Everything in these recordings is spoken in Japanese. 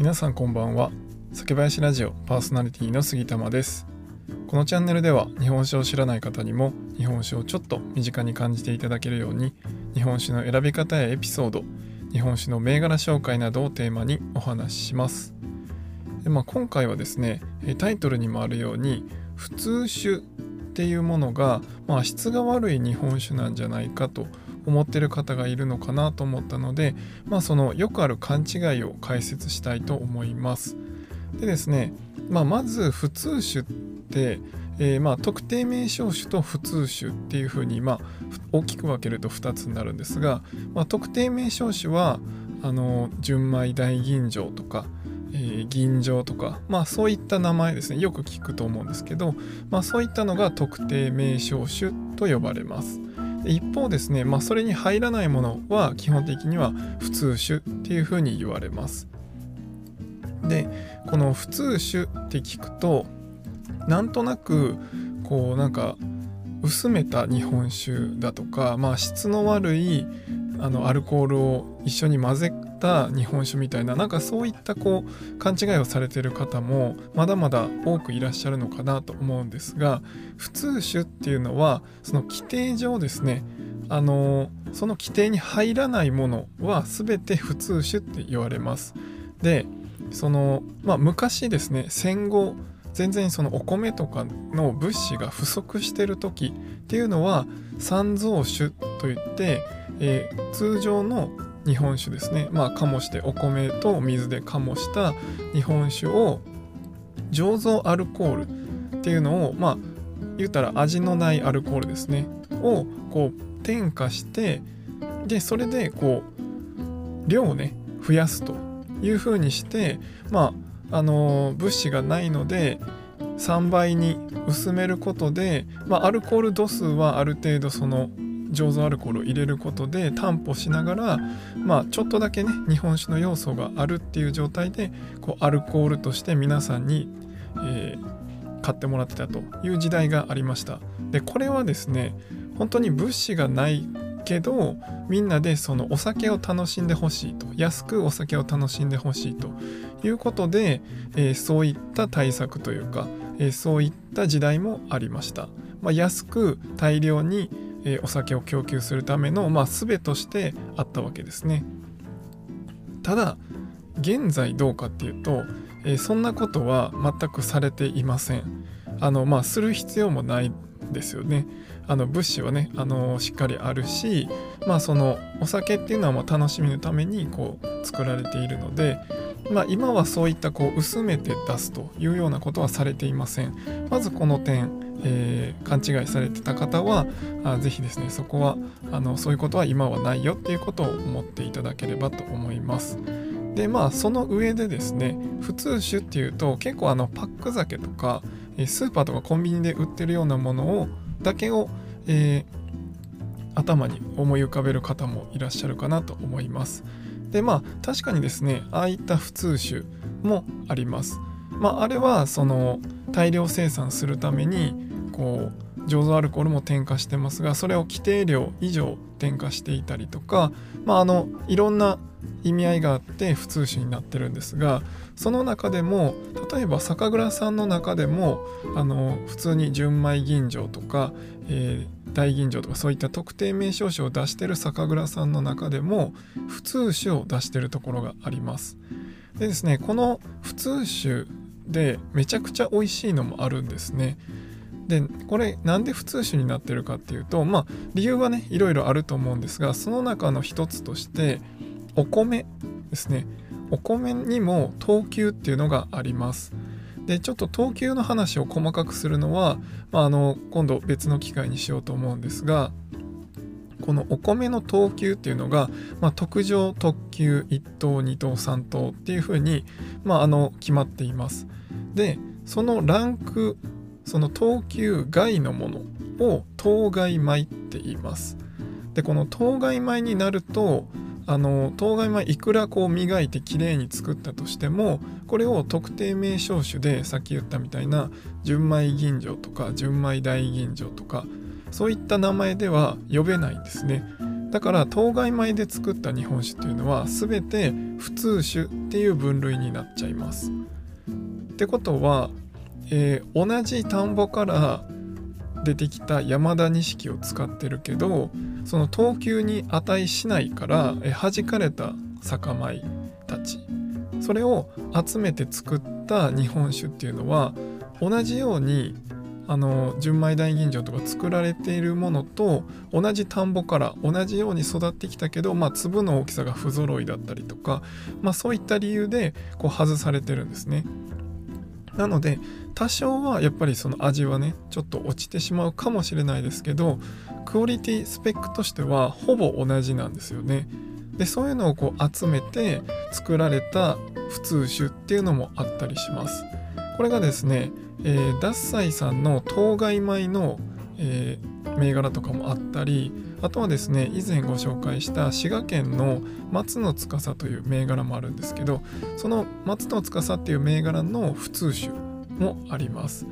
皆さんこんばんは。酒林ラジオパーソナリティの杉玉です。このチャンネルでは日本酒を知らない方にも日本酒をちょっと身近に感じていただけるように日本酒の選び方やエピソード日本酒の銘柄紹介などをテーマにお話しします。で、まあ、今回はですねタイトルにもあるように普通酒っていうものが、まあ、質が悪い日本酒なんじゃないかと思ってる方がいるのかなと思ったので、まあ、そのよくある勘違いを解説したいと思います。でですね、まあ、まず普通酒って、えー、まあ特定名称酒と普通酒っていうふうに、まあ、大きく分けると2つになるんですが、まあ、特定名称酒はあの純米大吟醸とか、えー、吟醸とか、まあ、そういった名前ですねよく聞くと思うんですけど、まあ、そういったのが特定名称酒と呼ばれます。一方ですね、まあ、それに入らないものは基本的には普通種っていうふうに言われます。でこの普通種って聞くとなんとなくこうなんか薄めた日本酒だとか、まあ、質の悪いあのアルコールを一緒に混ぜた日本酒みたいななんかそういったこう勘違いをされてる方もまだまだ多くいらっしゃるのかなと思うんですが普通酒っていうのはその規定上ですねあのその規定に入らないものは全て普通酒って言われます。でそのまあ昔ですね戦後全然そのお米とかの物資が不足してる時っていうのは三蔵酒といって、えー、通常の日本酒ですね。まあ醸してお米と水で醸した日本酒を醸造アルコールっていうのをまあ言ったら味のないアルコールですね。をこう添加してでそれでこう量をね増やすというふうにしてまああの物資がないので3倍に薄めることで、まあ、アルコール度数はある程度その醸造アルコールを入れることで担保しながら、まあ、ちょっとだけね日本酒の要素があるっていう状態でこうアルコールとして皆さんに、えー、買ってもらってたという時代がありました。でこれはですね本当に物資がないけどみんなでそのお酒を楽しんでほしいと安くお酒を楽しんでほしいということで、えー、そういった対策というか、えー、そういった時代もありました、まあ、安く大量にえー、お酒を供給するための、まあ、術としてあったわけですね。ただ現在どうかっていうと、えー、そんなことは全くされていません。あのまあする必要もないですよね。あの物資はねあのしっかりあるしまあそのお酒っていうのはま楽しみのためにこう作られているのでまあ、今はそういったこう薄めて出すというようなことはされていません。まずこの点、えー、勘違いされてた方はあぜひですねそこはあのそういうことは今はないよっていうことを思っていただければと思います。でまあその上でですね普通酒っていうと結構あのパック酒とかスーパーとかコンビニで売ってるようなものをだけを、えー、頭に思い浮かべる方もいらっしゃるかなと思います。でまあ確かにですねああいった普通酒もあります。まあ、あれはその大量生産するためにこう醸造アルコールも添加してますがそれを規定量以上添加していたりとか、まあ、あのいろんな意味合いがあって普通酒になってるんですがその中でも例えば酒蔵さんの中でもあの普通に純米吟醸とか、えー、大吟醸とかそういった特定名称酒を出してる酒蔵さんの中でも普通酒を出してるところがあります。でですねこの普通酒でめちゃくちゃ美味しいのもあるんですね。でこれなんで普通酒になってるかっていうとまあ理由はねいろいろあると思うんですがその中の一つとしてお米ですねお米にも等級っていうのがありますでちょっと等級の話を細かくするのは、まあ、あの今度別の機会にしようと思うんですがこのお米の等級っていうのが、まあ、特上特級1等2等3等っていうふうに、まあ、あの決まっています。でそのランクその等級外のものを当該米って言います。でこの当該米になるとあの当該米いくらこう磨いてきれいに作ったとしてもこれを特定名称種でさっき言ったみたいな純米吟醸とか純米大吟醸とかそういった名前では呼べないんですねだから当該米で作った日本酒っていうのは全て普通酒っていう分類になっちゃいます。ってことは、えー、同じ田んぼから出てきた山田錦を使ってるけどその等級に値しないから、えー、弾かれた酒米たちそれを集めて作った日本酒っていうのは同じようにあの純米大吟醸とか作られているものと同じ田んぼから同じように育ってきたけど、まあ、粒の大きさが不揃いだったりとか、まあ、そういった理由でこう外されてるんですね。なので多少はやっぱりその味はねちょっと落ちてしまうかもしれないですけどクオリティスペックとしてはほぼ同じなんですよね。でそういうのをこう集めて作られた普通酒っていうのもあったりします。これがですね、えー、ダッサイさんの当該米の、えー、銘柄とかもあったりあとはですね以前ご紹介した滋賀県の松の司という銘柄もあるんですけどその松の司っていう銘柄の普通酒もあります。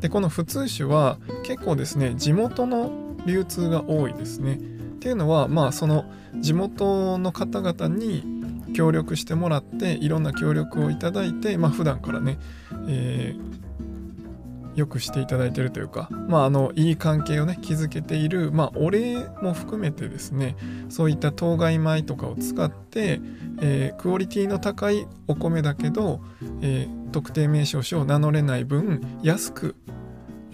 でこの普通酒は結構ですね地元の流通が多いですね。っていうのはまあその地元の方々に協力してもらっていろんな協力をいただいてまあ普段からね、えー、よくしていただいてるというか、まあ、あのいい関係をね築けている、まあ、お礼も含めてですねそういった当該米とかを使って、えー、クオリティの高いお米だけど、えー、特定名称書を名乗れない分安く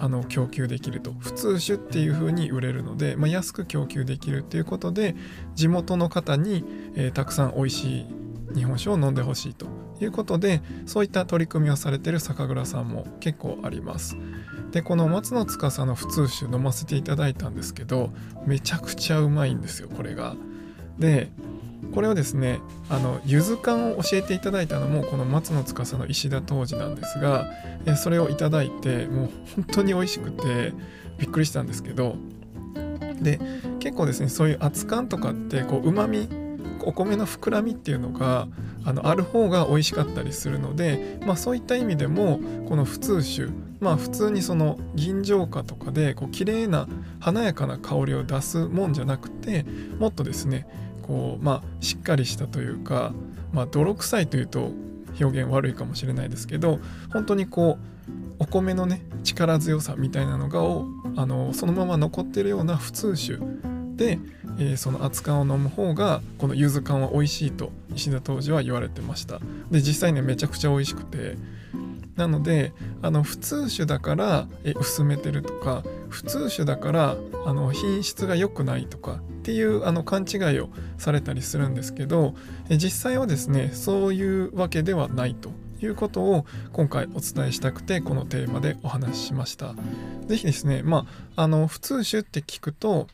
あの供給できると。普通種っていう風に売れるので、まあ、安く供給できるっていうことで地元の方に、えー、たくさん美味しい日本酒を飲んでほしいと。いうことでそういった取り組みをされてる酒蔵さんも結構あります。でこの松の司の普通酒飲ませていただいたんですけどめちゃくちゃうまいんですよこれが。でこれをですねあのゆず缶を教えていただいたのもこの松の司の石田当時なんですがそれをいただいてもう本当に美味しくてびっくりしたんですけど。で結構ですねそういう熱燗とかってこうまみお米の膨らみっていうのがあのある方が美味しかったりするので、まあ、そういった意味でもこの普通酒まあ普通にその銀醸花とかでこう綺麗な華やかな香りを出すもんじゃなくてもっとですねこうまあしっかりしたというか、まあ、泥臭いというと表現悪いかもしれないですけど本当にこうお米のね力強さみたいなのがをあのそのまま残ってるような普通酒、えー、その熱燗を飲む方がこの柚子燗は美味しいと石田当時は言われてましたで実際ねめちゃくちゃ美味しくてなのであの普通酒だからえ薄めてるとか普通酒だからあの品質が良くないとかっていうあの勘違いをされたりするんですけどえ実際はですねそういうわけではないということを今回お伝えしたくてこのテーマでお話ししました。是非ですねまああの普通酒って聞くと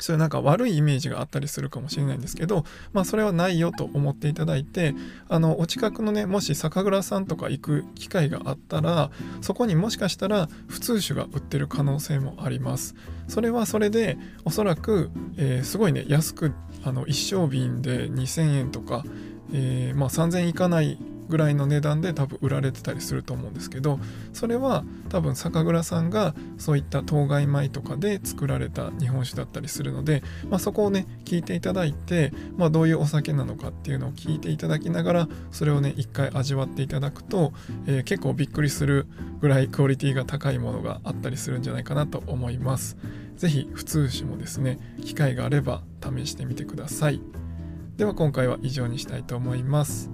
そういうなんか悪いイメージがあったりするかもしれないんですけど、まあそれはないよと思っていただいて、あの、お近くのね、もし酒蔵さんとか行く機会があったら、そこにもしかしたら普通酒が売ってる可能性もあります。それはそれで、おそらく、えー、すごいね、安く、あの、一升瓶で2000円とか、えー、まあ3000円いかないぐらいの値段で多分売られてたりすると思うんですけどそれは多分酒蔵さんがそういった当該米とかで作られた日本酒だったりするので、まあ、そこをね聞いていただいて、まあ、どういうお酒なのかっていうのを聞いていただきながらそれをね一回味わっていただくと、えー、結構びっくりするぐらいクオリティが高いものがあったりするんじゃないかなと思います。是非普通酒もですね機会があれば試してみてください。では今回は以上にしたいと思います。